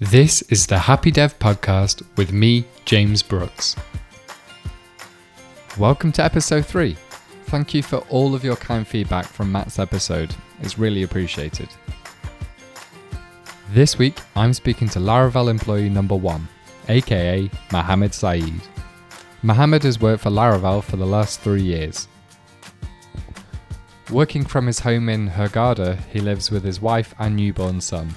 This is the Happy Dev Podcast with me, James Brooks. Welcome to episode 3. Thank you for all of your kind feedback from Matt's episode. It's really appreciated. This week, I'm speaking to Laravel employee number 1, aka Mohammed Saeed. Mohammed has worked for Laravel for the last three years. Working from his home in Hurghada, he lives with his wife and newborn son.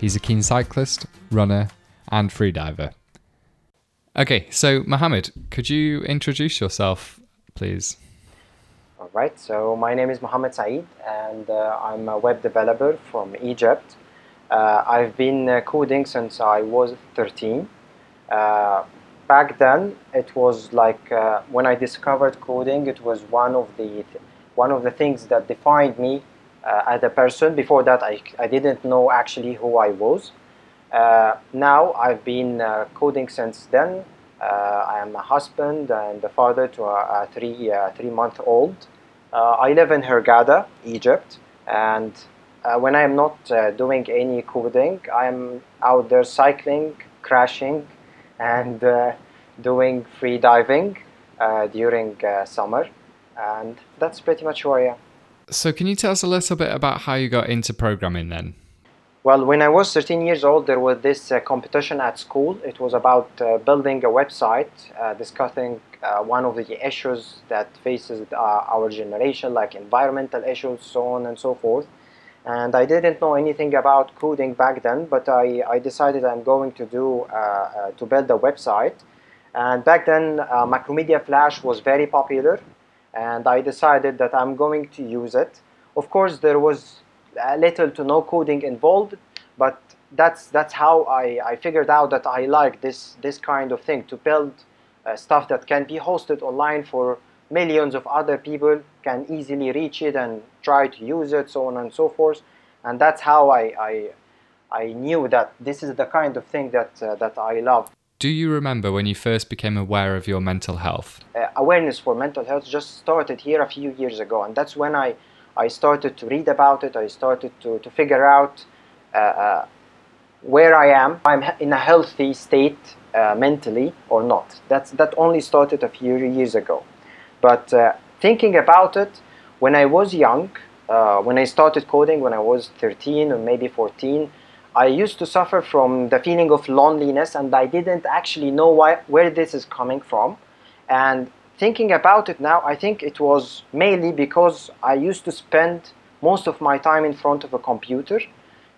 He's a keen cyclist, runner, and freediver. Okay, so Mohammed, could you introduce yourself, please? All right, so my name is Mohammed Saeed, and uh, I'm a web developer from Egypt. Uh, I've been uh, coding since I was 13. Uh, back then, it was like uh, when I discovered coding, it was one of the one of the things that defined me as a person. Before that, I, I didn't know actually who I was. Uh, now I've been uh, coding since then. Uh, I am a husband and a father to a, a three uh, three month old. Uh, I live in Hurghada, Egypt, and when I am not doing any coding, I'm out there cycling, crashing, and doing free diving during summer and that's pretty much who I am. So, can you tell us a little bit about how you got into programming then? Well, when I was 13 years old, there was this uh, competition at school. It was about uh, building a website, uh, discussing uh, one of the issues that faces uh, our generation, like environmental issues, so on and so forth. And I didn't know anything about coding back then, but I, I decided I'm going to do uh, to build a website. And back then, Macromedia Flash was very popular and I decided that I'm going to use it. Of course, there was little to no coding involved, but that's that's how I, I figured out that I like this this kind of thing to build uh, stuff that can be hosted online for millions of other people can easily reach it and try to use it, so on and so forth. And that's how I I, I knew that this is the kind of thing that uh, that I love. Do you remember when you first became aware of your mental health? Uh, awareness for mental health just started here a few years ago, and that's when I, I started to read about it. I started to, to figure out uh, uh, where I am. I'm in a healthy state uh, mentally or not. That's, that only started a few years ago. But uh, thinking about it, when I was young, uh, when I started coding, when I was 13 or maybe 14, I used to suffer from the feeling of loneliness and I didn't actually know why, where this is coming from. And thinking about it now, I think it was mainly because I used to spend most of my time in front of a computer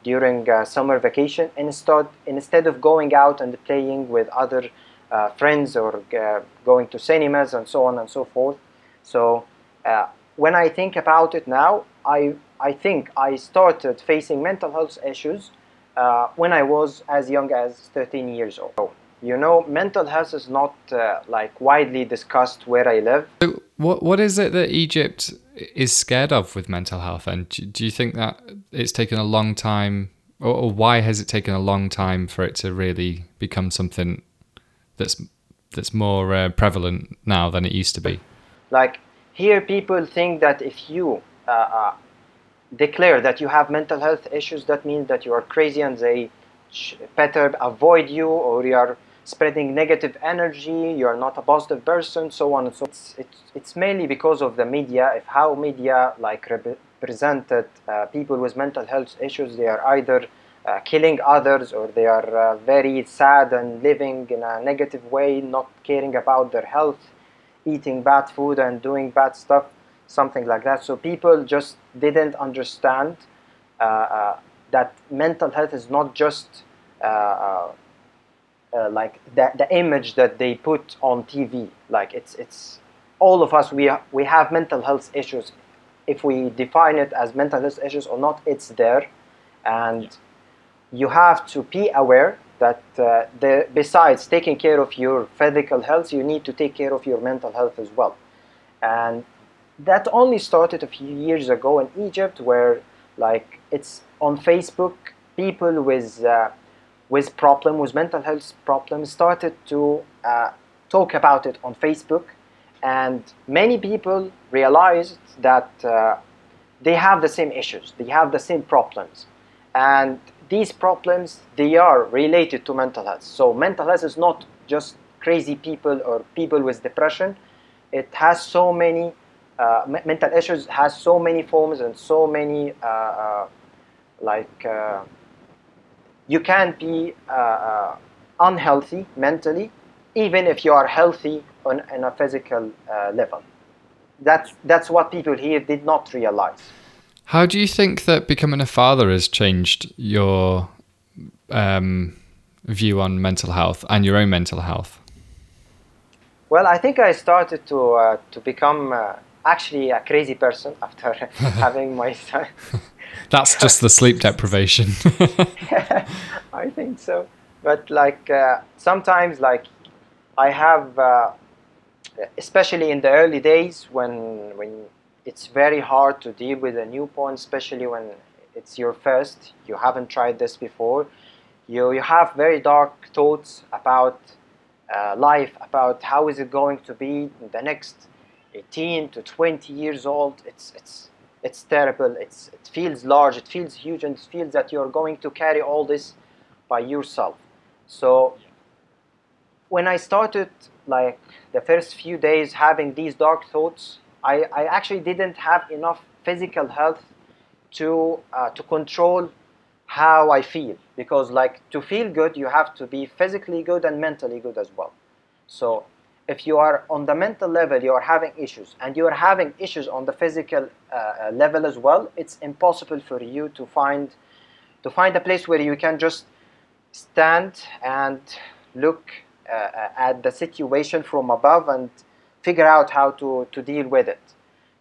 during uh, summer vacation instead, instead of going out and playing with other uh, friends or uh, going to cinemas and so on and so forth. So uh, when I think about it now, I, I think I started facing mental health issues uh, when I was as young as 13 years old. You know, mental health is not uh, like widely discussed where I live. So what what is it that Egypt is scared of with mental health? And do, do you think that it's taken a long time, or, or, why has it taken a long time for it to really become something that's that's more uh, prevalent now than it used to be? Like here, people think that if you uh, uh declare that you have mental health issues, that means that you are crazy and they better avoid you or you are spreading negative energy, you are not a positive person, so on and so on. It's, it's, it's mainly because of the media, if how media like represented uh, people with mental health issues, they are either uh, killing others or they are uh, very sad and living in a negative way, not caring about their health, eating bad food and doing bad stuff something like that. So people just didn't understand uh, uh, that mental health is not just uh, uh, uh, like the, the image that they put on TV. Like it's it's all of us we we have mental health issues. If we define it as mental health issues or not, it's there, and you have to be aware that uh, the, besides taking care of your physical health, you need to take care of your mental health as well. And that only started a few years ago in Egypt, where like it's on Facebook, people with uh, with problem with mental health problems started to uh, talk about it on Facebook, and many people realized that uh, they have the same issues, they have the same problems, and these problems they are related to mental health. So mental health is not just crazy people or people with depression. It has so many uh, mental issues has so many forms and so many uh, uh, like uh, you can be uh, uh, unhealthy mentally even if you are healthy on, on a physical uh, level. That's that's what people here did not realize. How do you think that becoming a father has changed your um, view on mental health and your own mental health? Well, I think I started to uh, to become uh, actually a crazy person after having my son. That's just the sleep deprivation. I think so. But like uh, sometimes, like I have, uh, especially in the early days when when it's very hard to deal with a new newborn, especially when it's your first. You haven't tried this before. You you have very dark thoughts about uh, life, about how is it going to be in the next 18 to 20 years old. It's it's it's terrible. It's it feels large. It feels huge, and it feels that you're going to carry all this by yourself. So when I started like the first few days having these dark thoughts, I, I actually didn't have enough physical health to uh, to control how I feel because like to feel good you have to be physically good and mentally good as well. So if you are on the mental level you are having issues and you are having issues on the physical uh, uh, level as well, it's impossible for you to find to find a place where you can just stand and look uh, uh, at the situation from above and figure out how to, to deal with it.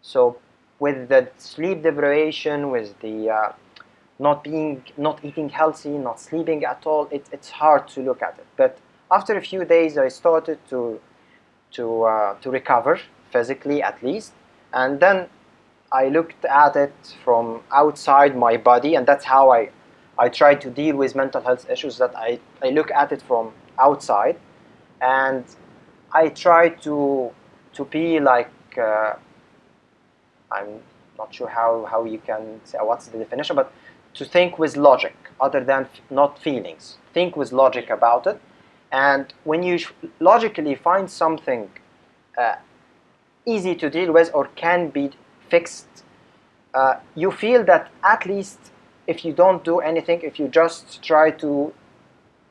So with the sleep deprivation, with the uh, not being, not eating healthy, not sleeping at all, it, it's hard to look at it. But after a few days, I started to to uh, to recover physically at least, and then I looked at it from outside my body, and that's how I I try to deal with mental health issues. That I I look at it from outside, and I try to to be like uh, I'm not sure how, how you can say what's the definition, but to think with logic other than not feelings. Think with logic about it, and when you logically find something uh, easy to deal with or can be fixed, uh, you feel that at least if you don't do anything, if you just try to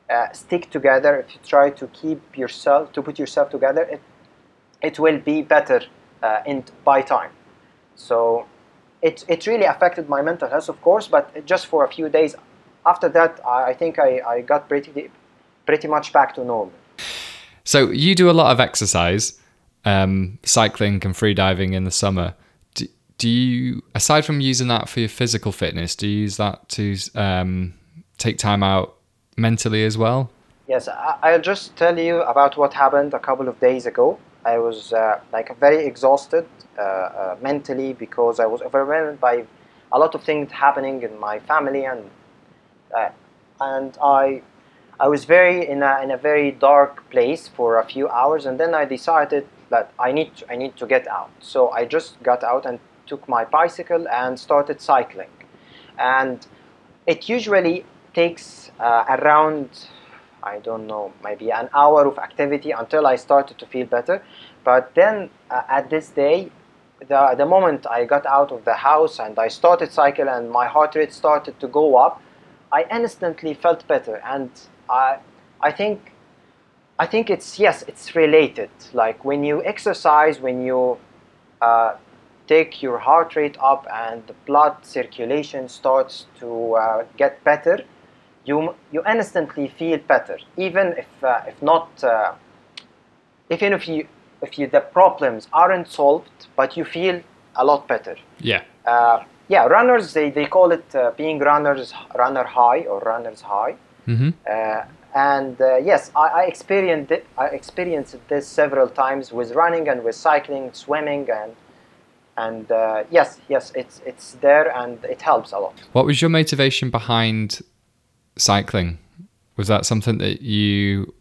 uh, stick together, if you try to keep yourself, to put yourself together, it, it will be better uh, in by time. So it, it really affected my mental health, of course, but just for a few days. After that, I, I think I, I got pretty pretty much back to normal. So you do a lot of exercise, um, cycling and free diving in the summer. Do, do you, aside from using that for your physical fitness, do you use that to um, take time out mentally as well? Yes, I, I'll just tell you about what happened a couple of days ago. I was uh, like very exhausted uh, uh, mentally because I was overwhelmed by a lot of things happening in my family and uh, and I I was very in a in a very dark place for a few hours and then I decided that I need to, I need to get out. So I just got out and took my bicycle and started cycling. And it usually takes uh, around I don't know, maybe an hour of activity until I started to feel better. But then uh, at this day, the, the moment I got out of the house and I started cycle and my heart rate started to go up, I instantly felt better. And I, I think, I think it's yes, it's related. Like when you exercise, when you uh, take your heart rate up and the blood circulation starts to uh, get better, you you instantly feel better, even if uh, if not, uh, even if you if you the problems aren't solved, but you feel a lot better. Yeah. Uh, yeah, runners they, they call it uh, being runners runner high or runners high. Hmm Uh, and uh, yes, I, I experienced it, I experienced this several times with running and with cycling, swimming, and and uh, yes, yes, it's it's there and it helps a lot. What was your motivation behind cycling? Was that something that you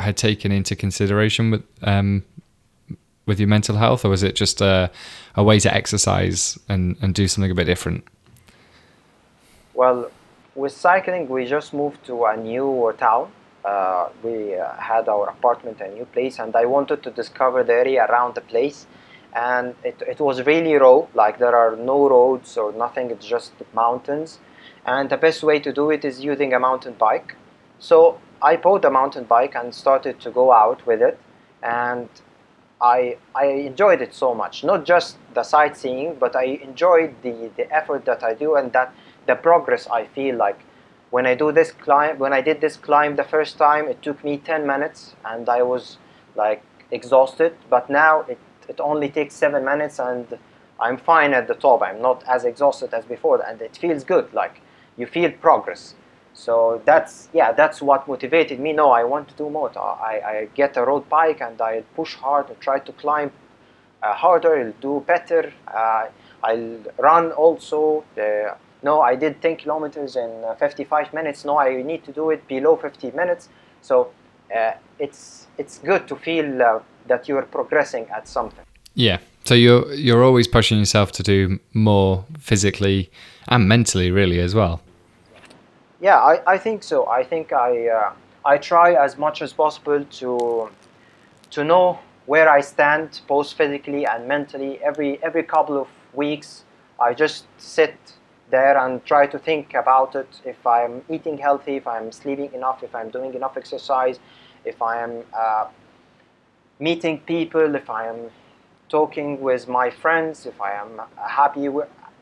had taken into consideration with um, with your mental health, or was it just a, a way to exercise and, and do something a bit different? Well, with cycling, we just moved to a new town. Uh, we uh, had our apartment, a new place, and I wanted to discover the area around the place. And it, it was really raw, like there are no roads or nothing, it's just mountains. And the best way to do it is using a mountain bike. So I bought a mountain bike and started to go out with it. And I, I enjoyed it so much. Not just the sightseeing, but I enjoyed the, the effort that I do and that the progress I feel like. When I do this climb when I did this climb the first time it took me 10 minutes and I was like exhausted. But now it, it only takes 7 minutes and I'm fine at the top. I'm not as exhausted as before and it feels good like you feel progress. So that's yeah that's what motivated me. No I want to do more. I, I get a road bike and I push hard and try to climb uh, harder. I'll do better. Uh, I'll run also. Uh, no, I did 10 kilometers in uh, 55 minutes. No, I need to do it below 50 minutes. So uh, it's it's good to feel uh, that you are progressing at something. Yeah. So you're you're always pushing yourself to do more physically and mentally, really, as well. Yeah, I, I think so. I think I uh, I try as much as possible to to know where I stand both physically and mentally. Every every couple of weeks, I just sit there and try to think about it if I'm eating healthy, if I'm sleeping enough, if I'm doing enough exercise, if I am uh, meeting people, if I am talking with my friends, if I am happy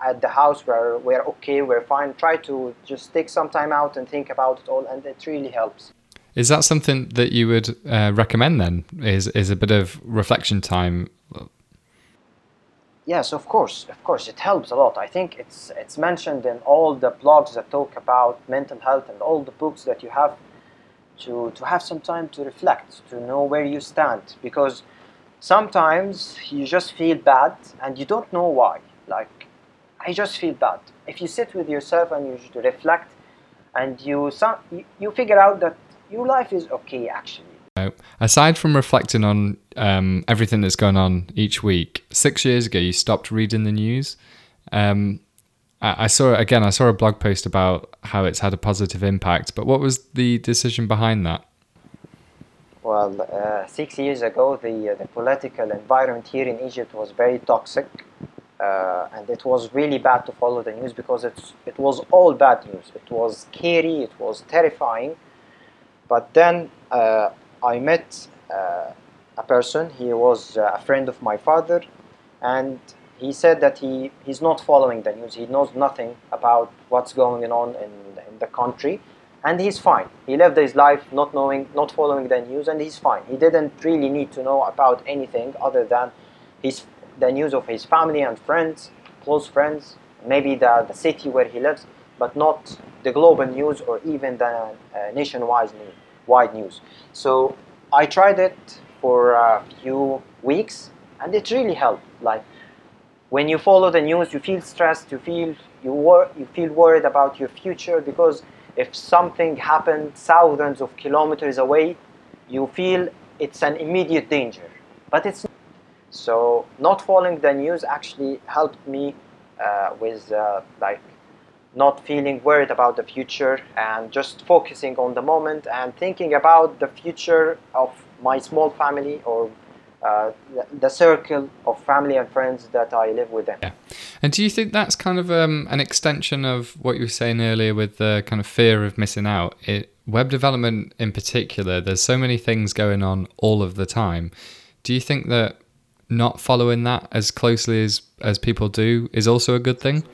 at the house, we're, we're okay, we're fine. Try to just take some time out and think about it all, and it really helps. Is that something that you would uh, recommend then? Is is a bit of reflection time Yes, of course, of course, it helps a lot. I think it's it's mentioned in all the blogs that talk about mental health and all the books that you have to to have some time to reflect, to know where you stand, because sometimes you just feel bad and you don't know why. Like, I just feel bad. If you sit with yourself and you reflect, and you you figure out that your life is okay actually Aside from reflecting on um, everything that's going on each week, six years ago you stopped reading the news. Um, I, I saw again. I saw a blog post about how it's had a positive impact. But what was the decision behind that? Well, uh, six years ago, the uh, the political environment here in Egypt was very toxic, uh, and it was really bad to follow the news because it's it was all bad news. It was scary. It was terrifying. But then uh, I met uh, a person. He was uh, a friend of my father, and he said that he, he's not following the news. He knows nothing about what's going on in, in the country, and he's fine. He lived his life not knowing, not following the news, and he's fine. He didn't really need to know about anything other than his the news of his family and friends, close friends, maybe the, the city where he lives, but not the global news or even the uh, nationwide wide news. So I tried it for a few weeks and it really helped. Like when you follow the news, you feel stressed, you feel you wor- you feel worried about your future because if something happened thousands of kilometers away, you feel it's an immediate danger. But it's so not following the news actually helped me uh, with uh, like not feeling worried about the future and just focusing on the moment and thinking about the future of my small family or uh, the, the, circle of family and friends that I live with them. Yeah. And do you think that's kind of um, an extension of what you were saying earlier with the kind of fear of missing out? It, web development in particular, there's so many things going on all of the time. Do you think that not following that as closely as, as people do is also a good thing?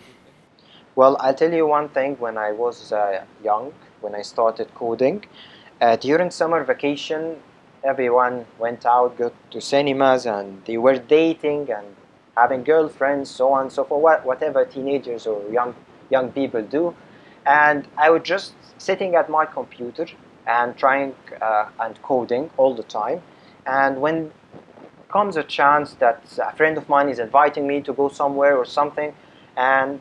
Well, I'll tell you one thing. When I was uh, young, when I started coding, uh, during summer vacation, everyone went out, go to cinemas, and they were dating and having girlfriends, so on and so forth, whatever teenagers or young young people do. And I was just sitting at my computer and trying uh, and coding all the time. And when comes a chance that a friend of mine is inviting me to go somewhere or something, and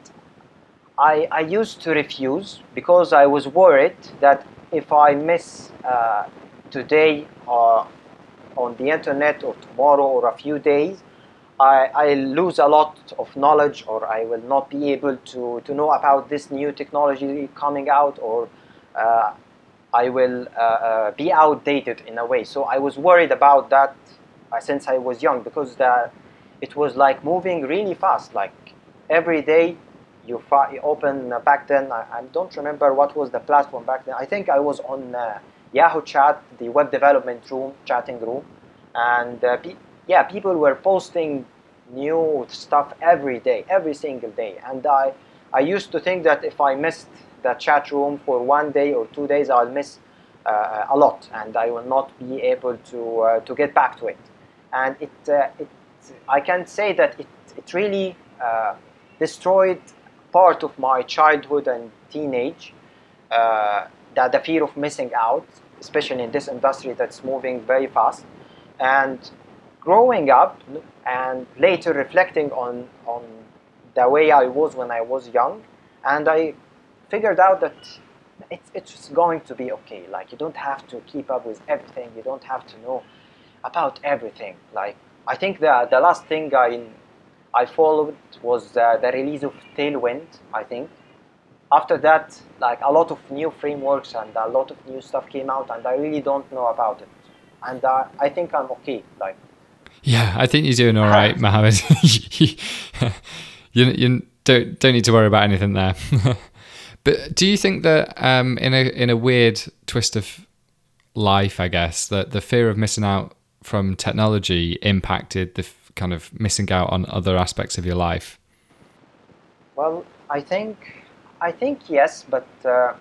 I, I used to refuse because I was worried that if I miss uh, today uh, on the internet or tomorrow or a few days, I, I lose a lot of knowledge or I will not be able to, to know about this new technology coming out or uh, I will uh, uh, be outdated in a way. So I was worried about that uh, since I was young because the, it was like moving really fast. Like every day you, you open back then, I, I, don't remember what was the platform back then. I think I was on uh, Yahoo Chat, the web development room, chatting room. And pe- yeah, people were posting new stuff every day, every single day. And I, I used to think that if I missed the chat room for one day or two days, I'll miss uh, a lot, and I will not be able to uh, to get back to it. And it, uh, it I can say that it it really uh, destroyed part of my childhood and teenage. The fear of missing out, especially in this industry that's moving very fast, and growing up and later reflecting on on the way I was when I was young, and I figured out that it's it's going to be okay. Like you don't have to keep up with everything. You don't have to know about everything. Like I think the the last thing I I followed was uh, the release of Tailwind. I think after that, like a lot of new frameworks and a lot of new stuff came out, and I really don't know about it. And uh, I think I'm okay. Like yeah, I think you're doing all right, Mohammed. you, you don't don't need to worry about anything there. but do you think that um, in a in a weird twist of life, I guess that the fear of missing out from technology impacted the f- kind of missing out on other aspects of your life? Well, I think I think yes, but uh,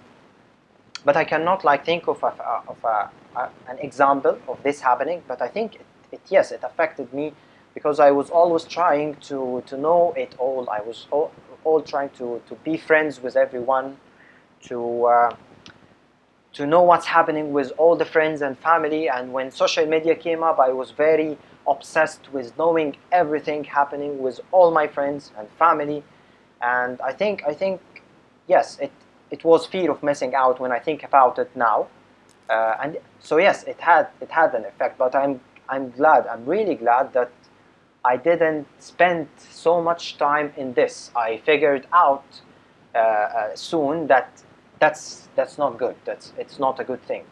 but I cannot like think of a, of a, a, an example of this happening. But I think it yes, it affected me because I was always trying to, to know it all. I was all, all trying to, to be friends with everyone, to uh, to know what's happening with all the friends and family. And when social media came up, I was very obsessed with knowing everything happening with all my friends and family. And I think I think yes, it it was fear of missing out when I think about it now. Uh, and so yes, it had it had an effect. But I'm I'm glad, I'm really glad that I didn't spend so much time in this. I figured out uh, uh, soon that that's that's not good. That's it's not a good thing,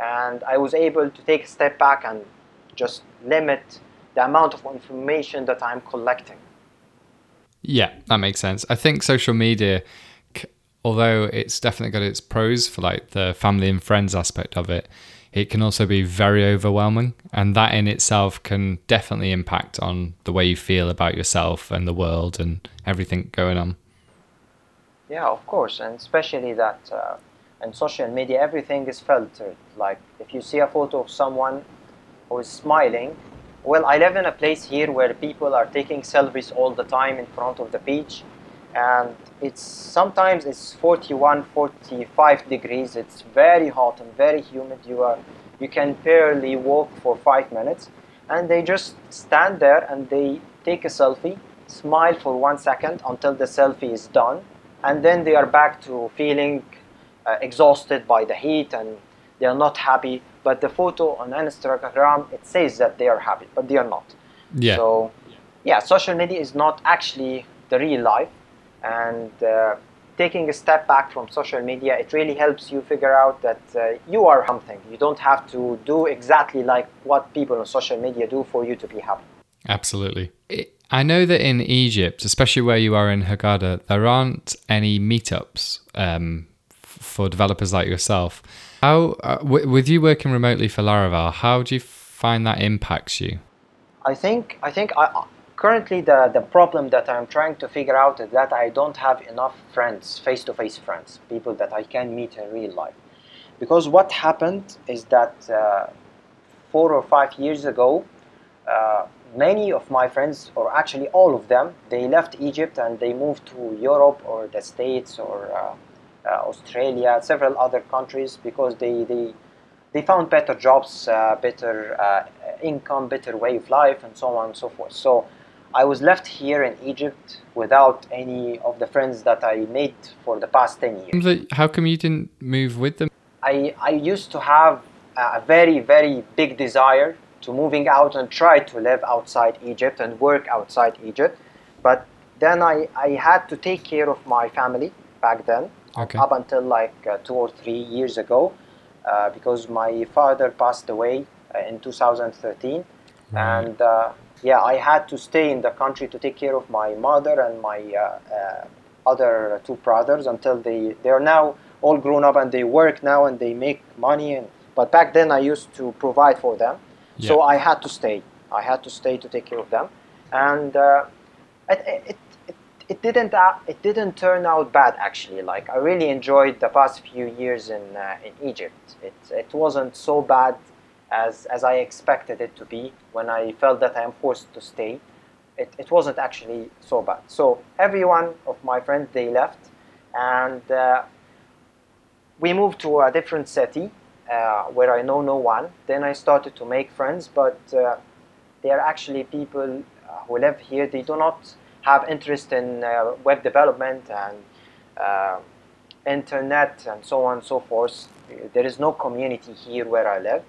and I was able to take a step back and just limit the amount of information that I'm collecting. Yeah, that makes sense. I think social media, although it's definitely got its pros for like the family and friends aspect of it, it can also be very overwhelming. And that in itself can definitely impact on the way you feel about yourself and the world and everything going on. Yeah, of course. And especially that uh, in social media, everything is filtered. Like if you see a photo of someone who is smiling, well, I live in a place here where people are taking selfies all the time in front of the beach and it's sometimes it's 41 45 degrees. It's very hot and very humid. You are you can barely walk for five minutes. And they just stand there and they take a selfie smile for one second until the selfie is done. And then they are back to feeling uh, exhausted by the heat and they are not happy. But the photo on instagram it says that they are happy but they are not. Yeah. So yeah social media is not actually the real life and uh, taking a step back from social media it really helps you figure out that uh, you are something. You don't have to do exactly like what people on social media do for you to be happy. Absolutely. I know that in egypt especially where you are in hurghada there aren't any meetups um, for developers like yourself. How uh, w- with you working remotely for laravel how do you find that impacts you? I think i think I, currently the, the problem that I'm trying to figure out is that I don't have enough friends, face-to-face friends, people that I can meet in real life. Because what happened is that uh, four or five years ago, uh, many of my friends, or actually all of them, they left Egypt and they moved to Europe or the States or uh, uh Australia, several other countries because they, they, they found better jobs, uh, better uh, income, better way of life, and so on and so forth. So I was left here in Egypt without any of the friends that I made for the past 10 years. How come you didn't move with them? I, I used to have a very, very big desire to moving out and try to live outside Egypt and work outside Egypt. But then I, I had to take care of my family back then, Okay. up until like uh, two or three years ago, uh, because my father passed away uh, in 2013. And uh, yeah, I had to stay in the country to take care of my mother and my uh, uh, other two brothers until they, they are now all grown up and they work now and they make money. And, but back then I used to provide for them. So I had to stay. I had to stay to take care of them, and uh, it, it, it, it didn't uh, it didn't turn out bad actually. Like I really enjoyed the past few years in uh, in Egypt. It it wasn't so bad as as I expected it to be when I felt that I am forced to stay. It, it wasn't actually so bad. So every one of my friends they left, and uh, we moved to a different city uh, where I know no one. Then I started to make friends, but uh, they are actually people uh, who live here. They do not have interest in uh, web development and uh, internet and so on and so forth. There is no community here where I live.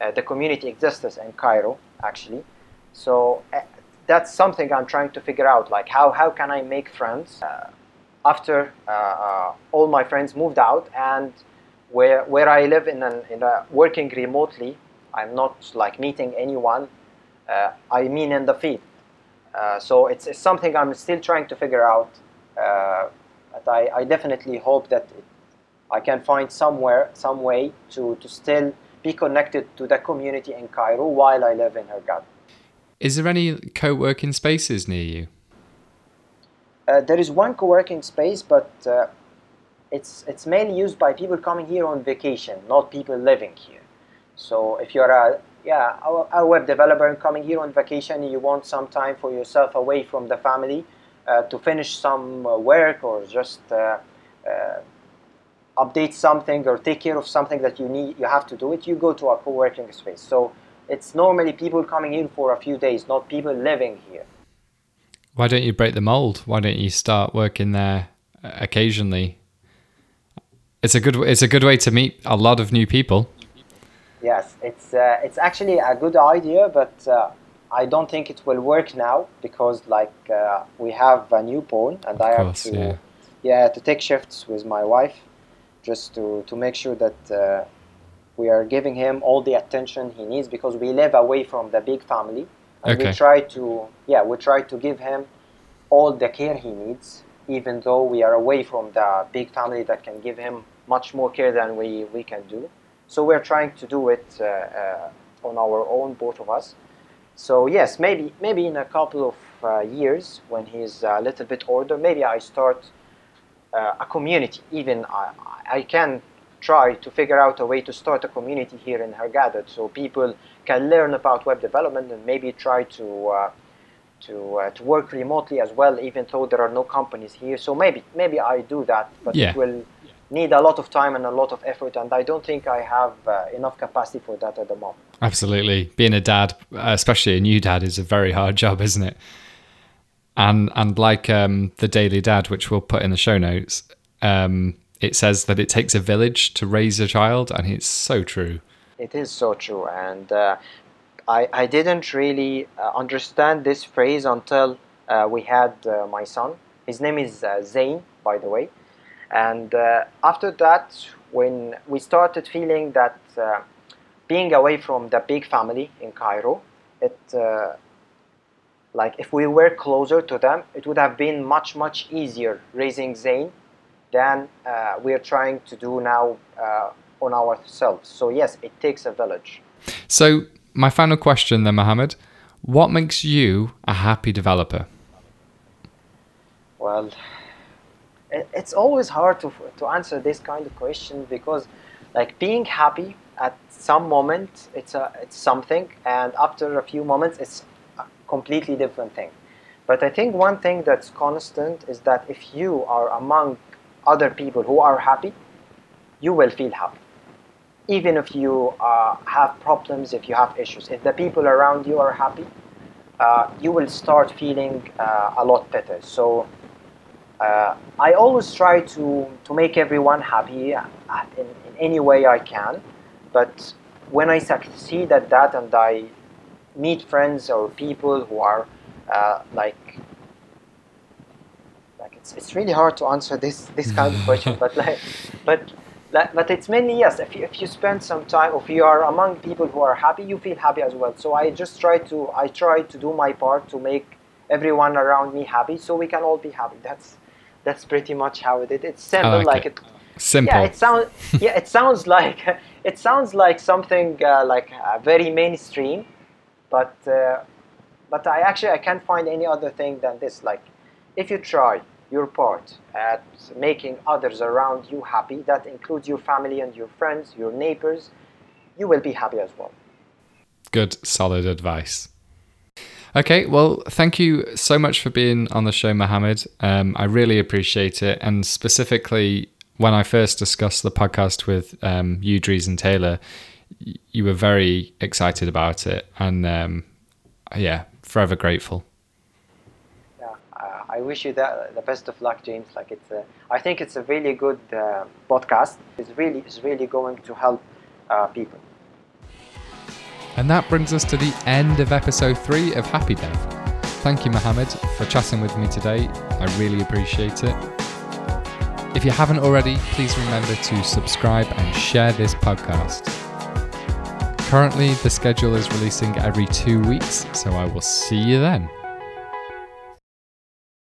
Uh, the community exists in Cairo, actually. So uh, that's something I'm trying to figure out. Like, how, how can I make friends uh, after all my friends moved out and where, where I live in, an, in a working remotely, I'm not like meeting anyone. Uh, I mean in the field. Uh, so it's, it's something I'm still trying to figure out. Uh, but I, I definitely hope that it, I can find somewhere, some way to, to still be connected to the community in Cairo while I live in Hurghada. Is there any co-working spaces near you? Uh, there is one co-working space, but uh, it's it's mainly used by people coming here on vacation, not people living here. So if you're a yeah a, a web developer coming here on vacation, you want some time for yourself away from the family uh, to finish some uh, work or just uh, uh, update something or take care of something that you need you have to do it. You go to a co-working space. So it's normally people coming in for a few days, not people living here. Why don't you break the mold? Why don't you start working there uh, occasionally? It's a good it's a good way to meet a lot of new people. Yes, it's uh, it's actually a good idea, but uh, I don't think it will work now because like uh, we have a newborn and I course, have to yeah. yeah. to take shifts with my wife just to to make sure that uh, we are giving him all the attention he needs because we live away from the big family. And Okay. we try to yeah we try to give him all the care he needs even though we are away from the big family that can give him much more care than we, we can do. So we're trying to do it uh, uh, on our own both of us. So yes maybe maybe in a couple of uh, years when he's a little bit older maybe i start a community even I, I can try to figure out a way to start a community here in Hurghada so people can learn about web development and maybe try to uh, to uh, to work remotely as well even though there are no companies here so maybe maybe I do that but Yeah. it will need a lot of time and a lot of effort and I don't think I have uh, enough capacity for that at the moment Absolutely. Being a dad, especially a new dad, is a very hard job, isn't it? And and like um, the Daily Dad, which we'll put in the show notes, um, it says that it takes a village to raise a child, and it's so true. It is so true, and uh, I I didn't really uh, understand this phrase until uh, we had uh, my son. His name is uh, Zain, by the way, and uh, after that, when we started feeling that being away from the big family in Cairo, it like if we were closer to them, it would have been much much easier raising Zain than uh, we are trying to do now uh, on ourselves. So yes, it takes a village. So my final question, then, Mohammed, what makes you a happy developer? Well, it's always hard to to answer this kind of question because, like, being happy at some moment it's a it's something, and after a few moments it's completely different thing. But I think one thing that's constant is that if you are among other people who are happy, you will feel happy. Even if you uh, have problems, if you have issues, if the people around you are happy, uh, you will start feeling uh, a lot better. So uh, I always try to, to make everyone happy uh, in, in any way I can. But when I succeed at that and I meet friends or people who are uh, like like it's, it's really hard to answer this this kind of question but like but like, but it's mainly yes if you, if you spend some time if you are among people who are happy you feel happy as well so i just try to i try to do my part to make everyone around me happy so we can all be happy that's that's pretty much how it is it's simple like like it. it Simple. yeah, it sounds. yeah, it sounds like it sounds like something uh, like uh, very mainstream, but uh, but I actually I can't find any other thing than this. Like, if you try your part at making others around you happy, that includes your family and your friends, your neighbors, you will be happy as well. Good, solid advice. Okay, well, thank you so much for being on the show, Mohammed. Um, I really appreciate it, and specifically when I first discussed the podcast with um, and Taylor, you were very excited about it, and um, yeah, forever grateful. Yeah, uh, I wish you the, the best of luck, James. Like it's, a, I think it's a really good uh, podcast. It's really, it's really going to help uh, people. And that brings us to the end of episode three of Happy Dev. Thank you, Mohammed, for chatting with me today. I really appreciate it. If you haven't already, please remember to subscribe and share this podcast. Currently, the schedule is releasing every two weeks, so I will see you then.